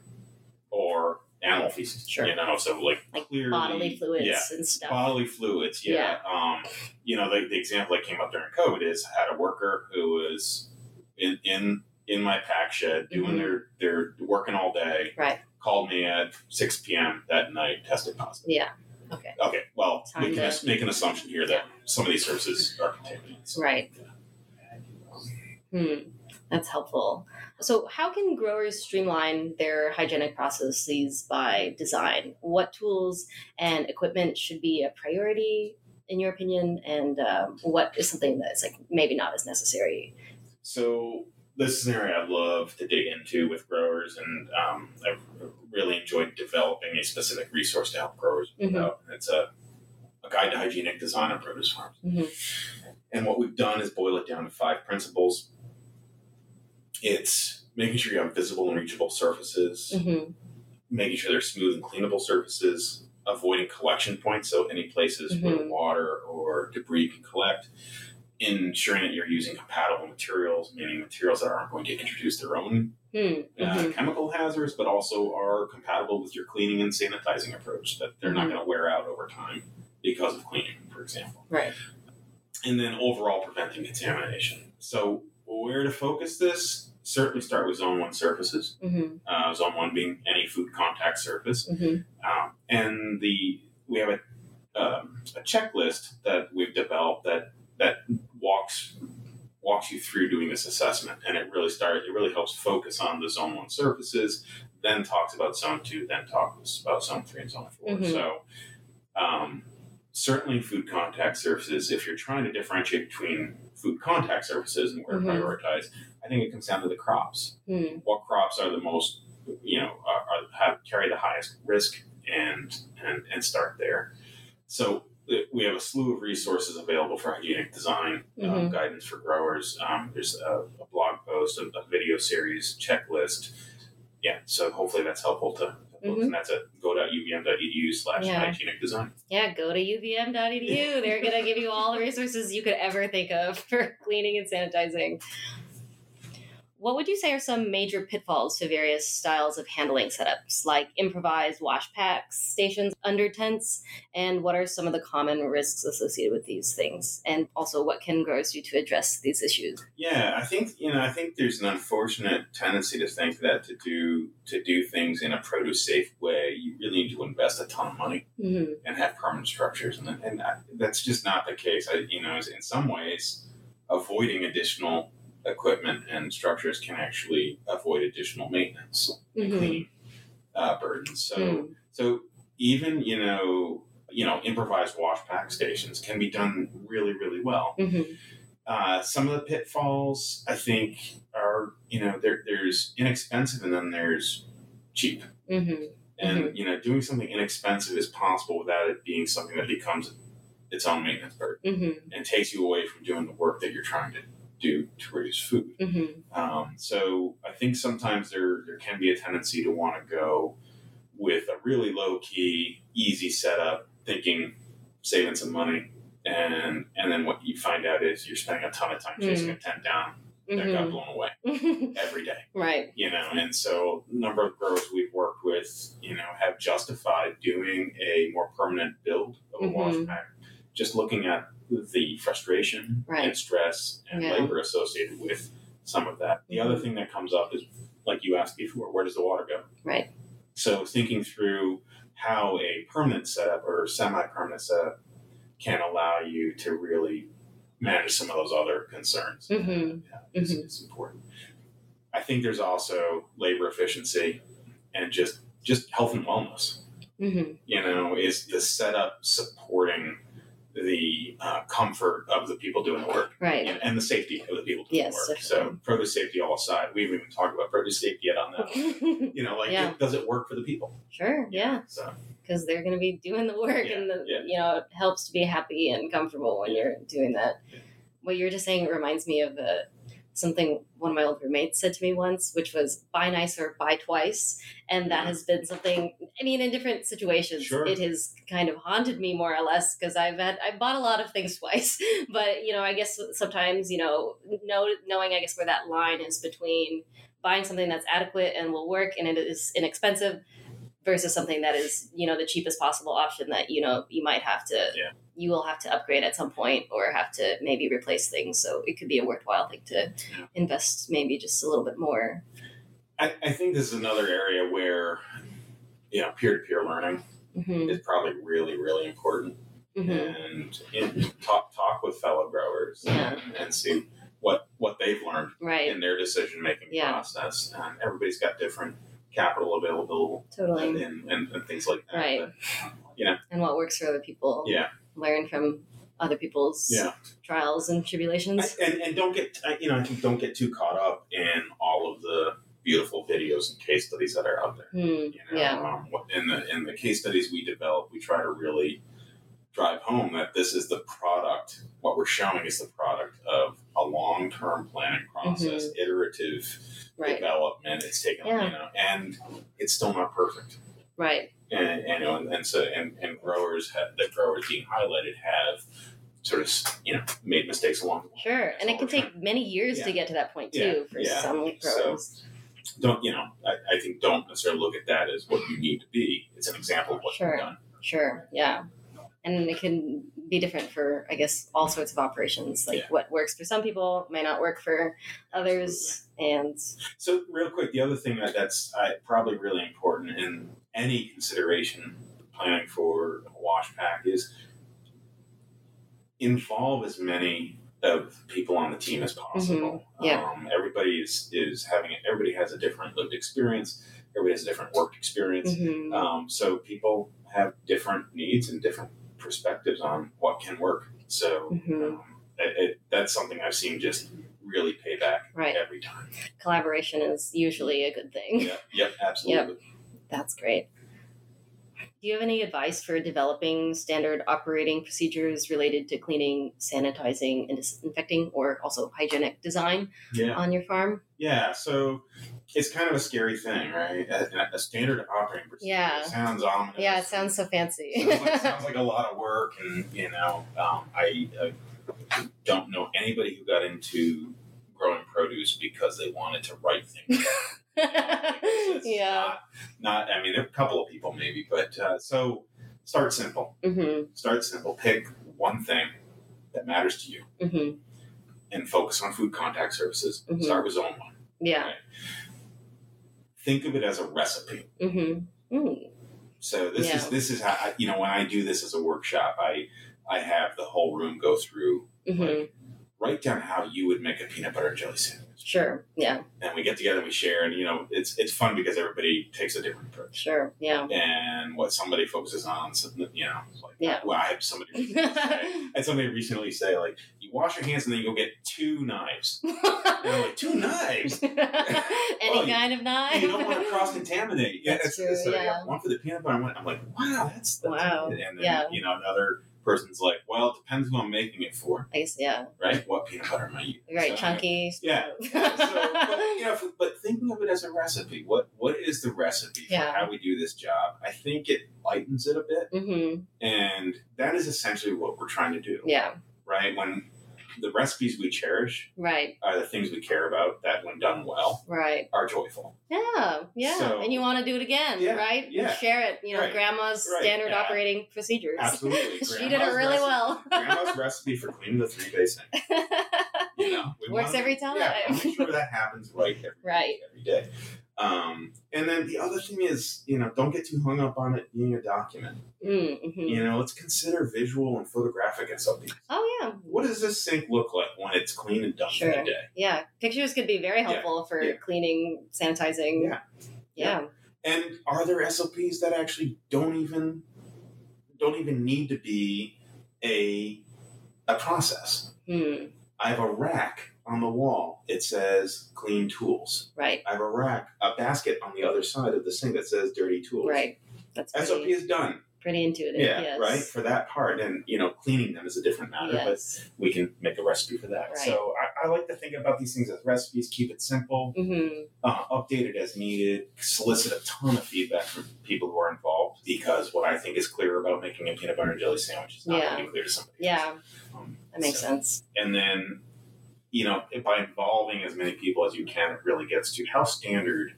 [SPEAKER 2] Or animal feces.
[SPEAKER 1] Sure.
[SPEAKER 2] You know, so like,
[SPEAKER 1] like
[SPEAKER 2] clearly
[SPEAKER 1] bodily fluids
[SPEAKER 2] Yeah.
[SPEAKER 1] and stuff.
[SPEAKER 2] Bodily fluids, yeah. Um, you know, the, the example that came up during COVID is I had a worker who was in in, in my pack shed doing
[SPEAKER 1] Mhm.
[SPEAKER 2] their their working all day.
[SPEAKER 1] Right.
[SPEAKER 2] called me at 6 p.m. that night, tested positive.
[SPEAKER 1] Yeah. Okay.
[SPEAKER 2] Okay, well,
[SPEAKER 1] Time
[SPEAKER 2] we can
[SPEAKER 1] to-
[SPEAKER 2] make an assumption here that some of these services are contaminated. So,
[SPEAKER 1] Right. Hmm. That's helpful. So, how can growers streamline their hygienic processes by design? What tools and equipment should be a priority, in your opinion, and um, what is something that's like maybe not as necessary?
[SPEAKER 2] So this is an area I'd love to dig into with growers, and um, I've really enjoyed developing a specific resource to help growers
[SPEAKER 1] Mhm.
[SPEAKER 2] It's a, a guide to hygienic design on produce farms.
[SPEAKER 1] Mhm.
[SPEAKER 2] And what we've done is boil it down to five principles. It's making sure you have visible and reachable surfaces,
[SPEAKER 1] hmm
[SPEAKER 2] making sure they're smooth and cleanable surfaces, avoiding collection points, so any places where
[SPEAKER 1] Mhm.
[SPEAKER 2] water or debris can collect, ensuring that you're using compatible materials, meaning materials that aren't going to introduce their own
[SPEAKER 1] Hmm.
[SPEAKER 2] uh,
[SPEAKER 1] Mhm.
[SPEAKER 2] chemical hazards, but also are compatible with your cleaning and sanitizing approach, that they're not
[SPEAKER 1] Mhm.
[SPEAKER 2] going to wear out over time because of cleaning, for example.
[SPEAKER 1] Right.
[SPEAKER 2] And then overall preventing contamination. So, where to focus this? Certainly start with zone one surfaces.
[SPEAKER 1] hmm
[SPEAKER 2] Uh, zone one being any food contact surface.
[SPEAKER 1] hmm
[SPEAKER 2] Um, and the we have a, um, a checklist that we've developed that that walks walks you through doing this assessment, and it really starts. It really helps focus on the zone one surfaces, then talks about zone two, then talks about zone three and zone 4
[SPEAKER 1] Mhm.
[SPEAKER 2] So, um, certainly food contact surfaces. If you're trying to differentiate between food contact surfaces and where
[SPEAKER 1] Mhm.
[SPEAKER 2] to prioritize, I think it comes down to the crops
[SPEAKER 1] Hmm.
[SPEAKER 2] what crops are the most you know are, are have carry the highest risk and and and start there so we have a slew of resources available for hygienic design um,
[SPEAKER 1] Mhm.
[SPEAKER 2] guidance for growers um, there's a, a blog post a, a video series checklist yeah so hopefully that's helpful to folks.
[SPEAKER 1] Mhm.
[SPEAKER 2] and that's at go.uvm.edu slash hygienic design
[SPEAKER 1] Yeah, go to uvm.edu. They're going to give you all the resources you could ever think of for cleaning and sanitizing. What would you say are some major pitfalls to various styles of handling setups, like improvised wash packs, stations under tents? And what are some of the common risks associated with these things? And also, what can growers do to address these issues?
[SPEAKER 2] Yeah, I think you know. I think there's an unfortunate tendency to think that to do to do things in a produce safe way, you really need to invest a ton of money
[SPEAKER 1] Mm-hmm.
[SPEAKER 2] and have permanent structures, and and that, that's just not the case. I, you know, in some ways, avoiding additional equipment and structures can actually avoid additional maintenance and
[SPEAKER 1] Mhm.
[SPEAKER 2] cleaning uh, burdens. So
[SPEAKER 1] Mm.
[SPEAKER 2] so even you know you know improvised wash pack stations can be done really really well.
[SPEAKER 1] Mm-hmm.
[SPEAKER 2] Uh, some of the pitfalls I think are you know there, there's inexpensive and then there's cheap.
[SPEAKER 1] Mm-hmm.
[SPEAKER 2] And you know doing something inexpensive is possible without it being something that becomes its own maintenance burden
[SPEAKER 1] Mm-hmm.
[SPEAKER 2] and takes you away from doing the work that you're trying to do to produce food.
[SPEAKER 1] Mm-hmm.
[SPEAKER 2] Um, so I think sometimes there there can be a tendency to want to go with a really low key, easy setup, thinking saving some money, and and then what you find out is you're spending a ton of time chasing a tent down that got blown away
[SPEAKER 1] Mm-hmm.
[SPEAKER 2] every day.
[SPEAKER 1] right.
[SPEAKER 2] You know, and so a number of growers we've worked with, you know, have justified doing a more permanent build of a wash
[SPEAKER 1] Mhm.
[SPEAKER 2] pack, just looking at the frustration
[SPEAKER 1] Right.
[SPEAKER 2] and stress and
[SPEAKER 1] Yeah.
[SPEAKER 2] labor associated with some of that. The other thing that comes up is, like you asked before, where does the water go?
[SPEAKER 1] Right.
[SPEAKER 2] So thinking through how a permanent setup or semi-permanent setup can allow you to really manage some of those other concerns.
[SPEAKER 1] Mhm.
[SPEAKER 2] Yeah, is,
[SPEAKER 1] Mhm.
[SPEAKER 2] is important. I think there's also labor efficiency and just just health and wellness.
[SPEAKER 1] Mm-hmm.
[SPEAKER 2] You know, is the setup supporting the uh, comfort of the people doing the work
[SPEAKER 1] Right.
[SPEAKER 2] and, and the safety of the people doing
[SPEAKER 1] Yes,
[SPEAKER 2] the work. So
[SPEAKER 1] definitely.
[SPEAKER 2] produce safety all aside, we haven't even talked about produce safety yet on that. You know, like
[SPEAKER 1] Yeah.
[SPEAKER 2] it, does it work for the people?
[SPEAKER 1] sure. Yeah.
[SPEAKER 2] So
[SPEAKER 1] because they're going to be doing the work
[SPEAKER 2] Yeah,
[SPEAKER 1] and the,
[SPEAKER 2] yeah.
[SPEAKER 1] you know it helps to be happy and comfortable when you're doing that what you're just saying reminds me of uh, something one of my old roommates said to me once which was buy nicer buy twice. And that has been something i mean in different situations
[SPEAKER 2] Sure.
[SPEAKER 1] it has kind of haunted me more or less because i've had i bought a lot of things twice. But you know i guess sometimes you know know, knowing i guess where that line is between buying something that's adequate and will work and it is inexpensive versus something that is you know the cheapest possible option that you know you might have to
[SPEAKER 2] Yeah.
[SPEAKER 1] you will have to upgrade at some point or have to maybe replace things so it could be a worthwhile thing to invest maybe just a little bit more
[SPEAKER 2] I, I think this is another area where you know, peer to peer learning
[SPEAKER 1] hmm
[SPEAKER 2] is probably really, really important.
[SPEAKER 1] hmm
[SPEAKER 2] And, and talk talk with fellow growers
[SPEAKER 1] Yeah.
[SPEAKER 2] and see what what they've learned
[SPEAKER 1] Right.
[SPEAKER 2] in their decision making
[SPEAKER 1] Yeah.
[SPEAKER 2] process. Um, everybody's got different capital available
[SPEAKER 1] Totally.
[SPEAKER 2] and, and, and things like that.
[SPEAKER 1] Right.
[SPEAKER 2] But, you know,
[SPEAKER 1] And what works for other people.
[SPEAKER 2] yeah,
[SPEAKER 1] Learn from other people's
[SPEAKER 2] yeah.
[SPEAKER 1] trials and
[SPEAKER 2] I-
[SPEAKER 1] tribulations.
[SPEAKER 2] and and don't get I- you know I think don't get too caught up in all of the beautiful videos and case studies that are out there.
[SPEAKER 1] Hmm.
[SPEAKER 2] You know,
[SPEAKER 1] Yeah.
[SPEAKER 2] um, in the in the case studies we develop, we try to really drive home that this is the product. What we're showing is the product of a long term planning process, iterative
[SPEAKER 1] Mm-hmm. Right.
[SPEAKER 2] development. It's taken
[SPEAKER 1] Yeah.
[SPEAKER 2] you know, and it's still not perfect.
[SPEAKER 1] Right.
[SPEAKER 2] And, and you know, and, and so and, and growers have the growers being highlighted have sort of you know made mistakes along the way.
[SPEAKER 1] Sure. And it can take many years to get to that point too
[SPEAKER 2] Yeah.
[SPEAKER 1] for
[SPEAKER 2] Yeah.
[SPEAKER 1] some
[SPEAKER 2] So-
[SPEAKER 1] growers.
[SPEAKER 2] don't you know I, I think don't necessarily look at that as what you need to be it's an example of what
[SPEAKER 1] Sure.
[SPEAKER 2] you've done
[SPEAKER 1] Sure. Yeah. And it can be different for, I guess, all sorts of operations. Like
[SPEAKER 2] Yeah.
[SPEAKER 1] what works for some people may not work for others. And
[SPEAKER 2] so real quick the other thing that that's uh, probably really important in any consideration planning for a wash pack is involve as many of people on the team as possible
[SPEAKER 1] Mhm. Yeah.
[SPEAKER 2] um, everybody is, is having everybody has a different lived experience everybody has a different work experience
[SPEAKER 1] Mhm.
[SPEAKER 2] Um, so people have different needs and different perspectives on what can work. So
[SPEAKER 1] Mhm.
[SPEAKER 2] um, it, it, that's something I've seen just really pay back
[SPEAKER 1] right.
[SPEAKER 2] every time.
[SPEAKER 1] Collaboration is usually a good thing.
[SPEAKER 2] Yep, yep, absolutely.
[SPEAKER 1] That's great. Do you have any advice for developing standard operating procedures related to cleaning, sanitizing, and disinfecting, or also hygienic design
[SPEAKER 2] Yeah,
[SPEAKER 1] on your farm?
[SPEAKER 2] yeah. So it's kind of a scary thing, right? A, a standard operating procedure
[SPEAKER 1] Yeah.
[SPEAKER 2] sounds ominous.
[SPEAKER 1] Yeah, it sounds so fancy.
[SPEAKER 2] sounds like, sounds like a lot of work, and you know, um, I, I don't know anybody who got into growing produce because they wanted to write things.
[SPEAKER 1] Yeah.
[SPEAKER 2] Not, not, I mean, there are a couple of people maybe, but uh, so start simple.
[SPEAKER 1] hmm
[SPEAKER 2] Start simple. Pick one thing that matters to you
[SPEAKER 1] hmm
[SPEAKER 2] and focus on food contact surfaces.
[SPEAKER 1] Mhm.
[SPEAKER 2] Start with zone one.
[SPEAKER 1] Yeah.
[SPEAKER 2] Think of it as a recipe.
[SPEAKER 1] hmm Mm.
[SPEAKER 2] So this is this is how I, you know when I do this as a workshop, I I have the whole room go through like write down how you would make a peanut butter and jelly sandwich.
[SPEAKER 1] Sure. Yeah.
[SPEAKER 2] And we get together and we share and you know it's it's fun because everybody takes a different approach.
[SPEAKER 1] Sure. Yeah.
[SPEAKER 2] And what somebody focuses on, so, you know, like
[SPEAKER 1] Yeah.
[SPEAKER 2] well, I had somebody recently say, I had somebody recently say like, you wash your hands and then you go get two knives. And I'm like, two knives?
[SPEAKER 1] Any
[SPEAKER 2] Well, you-
[SPEAKER 1] kind of knife.
[SPEAKER 2] you don't want to cross contaminate. Yeah,
[SPEAKER 1] That's
[SPEAKER 2] it's-
[SPEAKER 1] true,
[SPEAKER 2] so I got
[SPEAKER 1] yeah.
[SPEAKER 2] one for the peanut butter. One. I'm like, wow, that's, that's
[SPEAKER 1] Wow.
[SPEAKER 2] And then
[SPEAKER 1] yeah.
[SPEAKER 2] you know another person's like, well, it depends who I'm making it for,
[SPEAKER 1] I guess, yeah.
[SPEAKER 2] right? What peanut butter am I using?
[SPEAKER 1] Right.
[SPEAKER 2] So,
[SPEAKER 1] chunky.
[SPEAKER 2] Yeah. so, but, you know, but thinking of it as a recipe, what what is the recipe for how we do this job? I think it lightens it a bit,
[SPEAKER 1] hmm
[SPEAKER 2] and that is essentially what we're trying to do,
[SPEAKER 1] Yeah.
[SPEAKER 2] right? When the recipes we cherish
[SPEAKER 1] Right.
[SPEAKER 2] are the things we care about that, when done well,
[SPEAKER 1] Right.
[SPEAKER 2] are joyful.
[SPEAKER 1] Yeah. Yeah.
[SPEAKER 2] So-
[SPEAKER 1] and you want to do it again,
[SPEAKER 2] Yeah,
[SPEAKER 1] right?
[SPEAKER 2] yeah.
[SPEAKER 1] Share it. You know,
[SPEAKER 2] Right,
[SPEAKER 1] grandma's
[SPEAKER 2] right,
[SPEAKER 1] standard
[SPEAKER 2] yeah.
[SPEAKER 1] operating procedures.
[SPEAKER 2] Absolutely,
[SPEAKER 1] she did it really
[SPEAKER 2] recipe-
[SPEAKER 1] well.
[SPEAKER 2] Grandma's recipe for cleaning the three bay sink. You know,
[SPEAKER 1] Works
[SPEAKER 2] wanna
[SPEAKER 1] every time.
[SPEAKER 2] Yeah, make sure that happens right every,
[SPEAKER 1] Right.
[SPEAKER 2] every day. Um, and then the other thing is, you know, don't get too hung up on it being a document.
[SPEAKER 1] Mm-hmm.
[SPEAKER 2] You know, let's consider visual and photographic SOPs.
[SPEAKER 1] Oh yeah.
[SPEAKER 2] What does this sink look like when it's clean and done
[SPEAKER 1] Sure.
[SPEAKER 2] for the day?
[SPEAKER 1] Yeah. Pictures could be very helpful for
[SPEAKER 2] yeah.
[SPEAKER 1] cleaning, sanitizing.
[SPEAKER 2] Yeah.
[SPEAKER 1] Yeah.
[SPEAKER 2] And are there SOPs that actually don't even don't even need to be a a process?
[SPEAKER 1] Hmm.
[SPEAKER 2] I have a rack on the wall. It says clean tools.
[SPEAKER 1] Right.
[SPEAKER 2] I have a rack, a basket on the other side of the sink that says dirty tools.
[SPEAKER 1] Right. That's
[SPEAKER 2] SOP is done.
[SPEAKER 1] pretty intuitive.
[SPEAKER 2] Yeah,
[SPEAKER 1] yes.
[SPEAKER 2] right. For that part, and you know, cleaning them is a different matter,
[SPEAKER 1] Yes.
[SPEAKER 2] but we can make a recipe for that.
[SPEAKER 1] Right.
[SPEAKER 2] So I, I like to think about these things as recipes. Keep it simple,
[SPEAKER 1] Mm-hmm.
[SPEAKER 2] uh, update it as needed. Solicit a ton of feedback from people who are involved because what I think is clear about making a peanut butter and jelly sandwich is not
[SPEAKER 1] Yeah.
[SPEAKER 2] going to be clear to somebody.
[SPEAKER 1] Yeah.
[SPEAKER 2] Um,
[SPEAKER 1] That makes
[SPEAKER 2] so-
[SPEAKER 1] sense.
[SPEAKER 2] and then you know by involving as many people as you can it really gets to how standard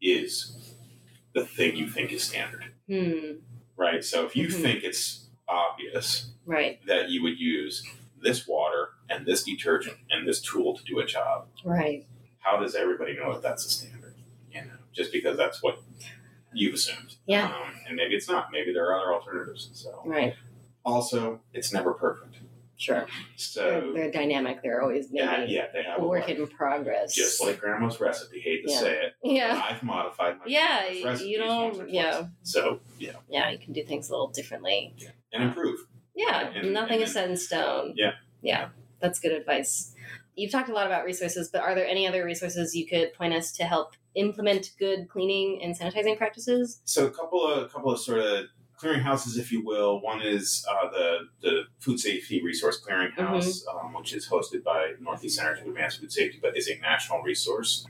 [SPEAKER 2] is the thing you think is standard
[SPEAKER 1] Hmm.
[SPEAKER 2] right so if you
[SPEAKER 1] Mhm.
[SPEAKER 2] think it's obvious
[SPEAKER 1] Right.
[SPEAKER 2] that you would use this water and this detergent and this tool to do a job
[SPEAKER 1] Right.
[SPEAKER 2] how does everybody know that that's a standard you know just because that's what you've assumed.
[SPEAKER 1] Yeah.
[SPEAKER 2] Um, and maybe it's not. Maybe there are other alternatives. So
[SPEAKER 1] Right.
[SPEAKER 2] also, it's never perfect.
[SPEAKER 1] Sure. They're,
[SPEAKER 2] So
[SPEAKER 1] they're dynamic. They're always
[SPEAKER 2] yeah,
[SPEAKER 1] maybe
[SPEAKER 2] yeah, they have
[SPEAKER 1] work in progress.
[SPEAKER 2] just like grandma's recipe. Hate to
[SPEAKER 1] Yeah.
[SPEAKER 2] say it.
[SPEAKER 1] yeah.
[SPEAKER 2] I've modified my
[SPEAKER 1] Yeah, you
[SPEAKER 2] recipes once or
[SPEAKER 1] don't. Yeah,
[SPEAKER 2] So yeah,
[SPEAKER 1] yeah. You can do things a little differently.
[SPEAKER 2] and improve.
[SPEAKER 1] Yeah,
[SPEAKER 2] And-
[SPEAKER 1] nothing
[SPEAKER 2] and
[SPEAKER 1] is set in stone.
[SPEAKER 2] Yeah.
[SPEAKER 1] Yeah, that's good advice. You've talked a lot about resources, but are there any other resources you could point us to help implement good cleaning and sanitizing practices?
[SPEAKER 2] So a couple of a couple of sort of clearinghouses, if you will. One is uh, the the Food Safety Resource Clearinghouse,
[SPEAKER 1] Mm-hmm.
[SPEAKER 2] um, which is hosted by Northeast Center to Advance Food Safety, but is a national resource.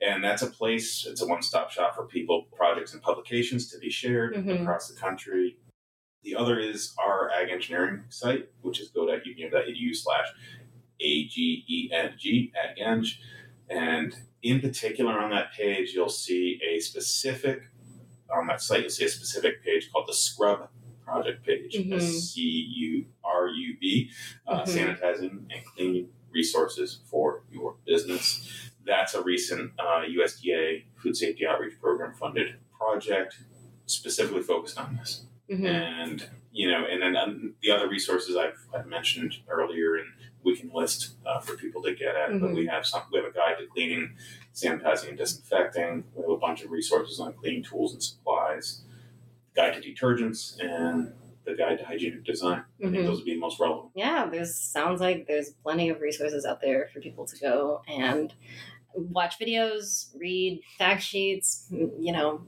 [SPEAKER 2] And that's a place. It's a one-stop shop for people, projects, and publications to be shared
[SPEAKER 1] Mhm.
[SPEAKER 2] across the country. The other is our ag engineering site, which is go.uvm.edu slash A-G-E-N-G, ag-eng. And in particular on that page, you'll see a specific, on that site, you'll see a specific page called the Scrub Project page,
[SPEAKER 1] Mhm.
[SPEAKER 2] S-C-R-U-B, uh,
[SPEAKER 1] Mhm.
[SPEAKER 2] sanitizing and cleaning resources for your business. That's a recent uh, USDA Food Safety Outreach Program funded project specifically focused on this
[SPEAKER 1] Mm-hmm.
[SPEAKER 2] and you know, and then um, the other resources I've, I've mentioned earlier, and we can list uh, for people to get at. But
[SPEAKER 1] Mhm.
[SPEAKER 2] we have some, we have a guide to cleaning, sanitizing, and disinfecting. We have a bunch of resources on cleaning tools and supplies, guide to detergents, and the guide to hygienic design. I think
[SPEAKER 1] Mhm.
[SPEAKER 2] those would be the most relevant.
[SPEAKER 1] Yeah, there's sounds like there's plenty of resources out there for people to go and watch videos, read fact sheets. You know,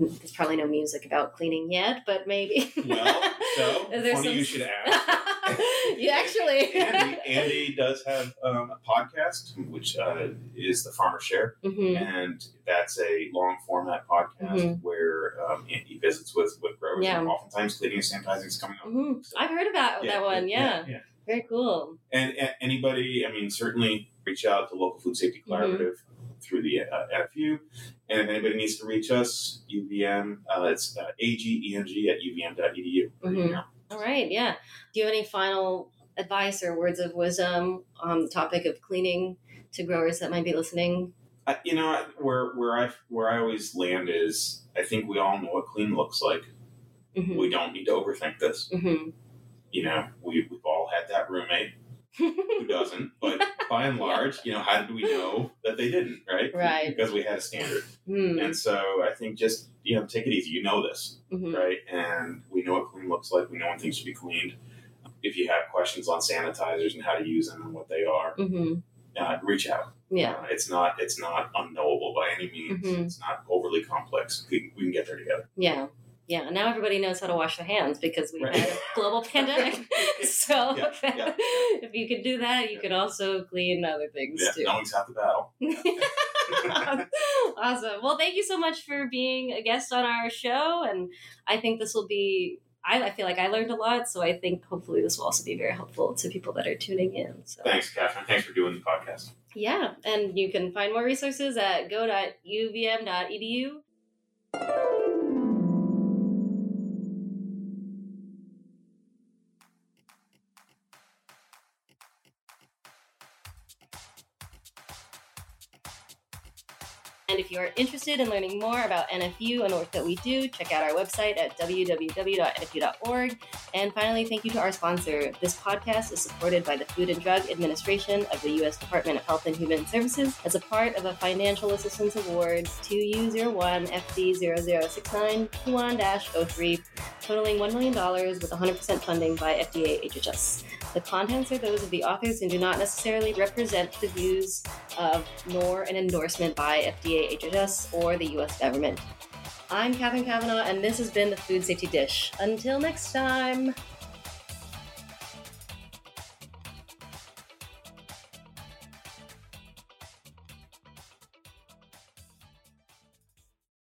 [SPEAKER 1] there's probably no music about cleaning yet, but maybe.
[SPEAKER 2] Well, so
[SPEAKER 1] There's
[SPEAKER 2] funny
[SPEAKER 1] some-
[SPEAKER 2] you should ask.
[SPEAKER 1] you actually.
[SPEAKER 2] Andy, Andy does have um, a podcast, which uh, is the Farmer Share.
[SPEAKER 1] hmm
[SPEAKER 2] and that's a long format podcast where um, Andy visits with with growers.
[SPEAKER 1] Yeah.
[SPEAKER 2] And oftentimes, cleaning and sanitizing is coming up.
[SPEAKER 1] hmm I've heard about that one. Yeah.
[SPEAKER 2] yeah,
[SPEAKER 1] very cool.
[SPEAKER 2] And, and anybody, I mean, certainly reach out to local food safety
[SPEAKER 1] Mm-hmm.
[SPEAKER 2] collaborative through the uh, NFU. And if anybody needs to reach us, UVM, uh, it's uh, ageng at uvm.edu.
[SPEAKER 1] Mhm. All right. Yeah. Do you have any final advice or words of wisdom on the topic of cleaning to growers that might be listening?
[SPEAKER 2] I, you know, where where I where I always land is, I think we all know what clean looks like.
[SPEAKER 1] hmm
[SPEAKER 2] We don't need to overthink this.
[SPEAKER 1] hmm
[SPEAKER 2] You know, we we've all had that roommate who doesn't, but by and large, you know, how did we know that they didn't, right?
[SPEAKER 1] Right.
[SPEAKER 2] Because we had a standard.
[SPEAKER 1] hmm
[SPEAKER 2] And so I think just, you know, take it easy. You know this,
[SPEAKER 1] hmm
[SPEAKER 2] right? And we know what clean looks like. We know when things should be cleaned. If you have questions on sanitizers and how to use them and what they are,
[SPEAKER 1] hmm
[SPEAKER 2] uh, reach out.
[SPEAKER 1] Yeah.
[SPEAKER 2] Uh, it's not it's not unknowable by any means.
[SPEAKER 1] Mhm.
[SPEAKER 2] It's not overly complex. We, we can get there together.
[SPEAKER 1] Yeah. Yeah. Now everybody knows how to wash their hands because we
[SPEAKER 2] Right.
[SPEAKER 1] had a global pandemic. so
[SPEAKER 2] Yeah, yeah.
[SPEAKER 1] if you can do that, you can also clean other things
[SPEAKER 2] Yeah,
[SPEAKER 1] too.
[SPEAKER 2] knowing's half the battle.
[SPEAKER 1] awesome. Well, thank you so much for being a guest on our show. And I think this will be, I, I feel like I learned a lot. So I think hopefully this will also be very helpful to people that are tuning in. So
[SPEAKER 2] Thanks, Catherine. Thanks for doing the podcast.
[SPEAKER 1] yeah. And you can find more resources at go.uvm.edu. if you are interested in learning more about NFU and the work that we do, check out our website at www.nfu.org. And finally, thank you to our sponsor. This podcast is supported by the Food and Drug Administration of the U.S. Department of Health and Human Services as a part of a Financial Assistance Award 2U01 FD0069 totaling $1 million with 100% funding by FDA HHS. The contents are those of the authors and do not necessarily represent the views of nor an endorsement by FDA HHS or the U.S. government. I'm Catherine Kavanaugh, and this has been the Food Safety Dish. Until next time.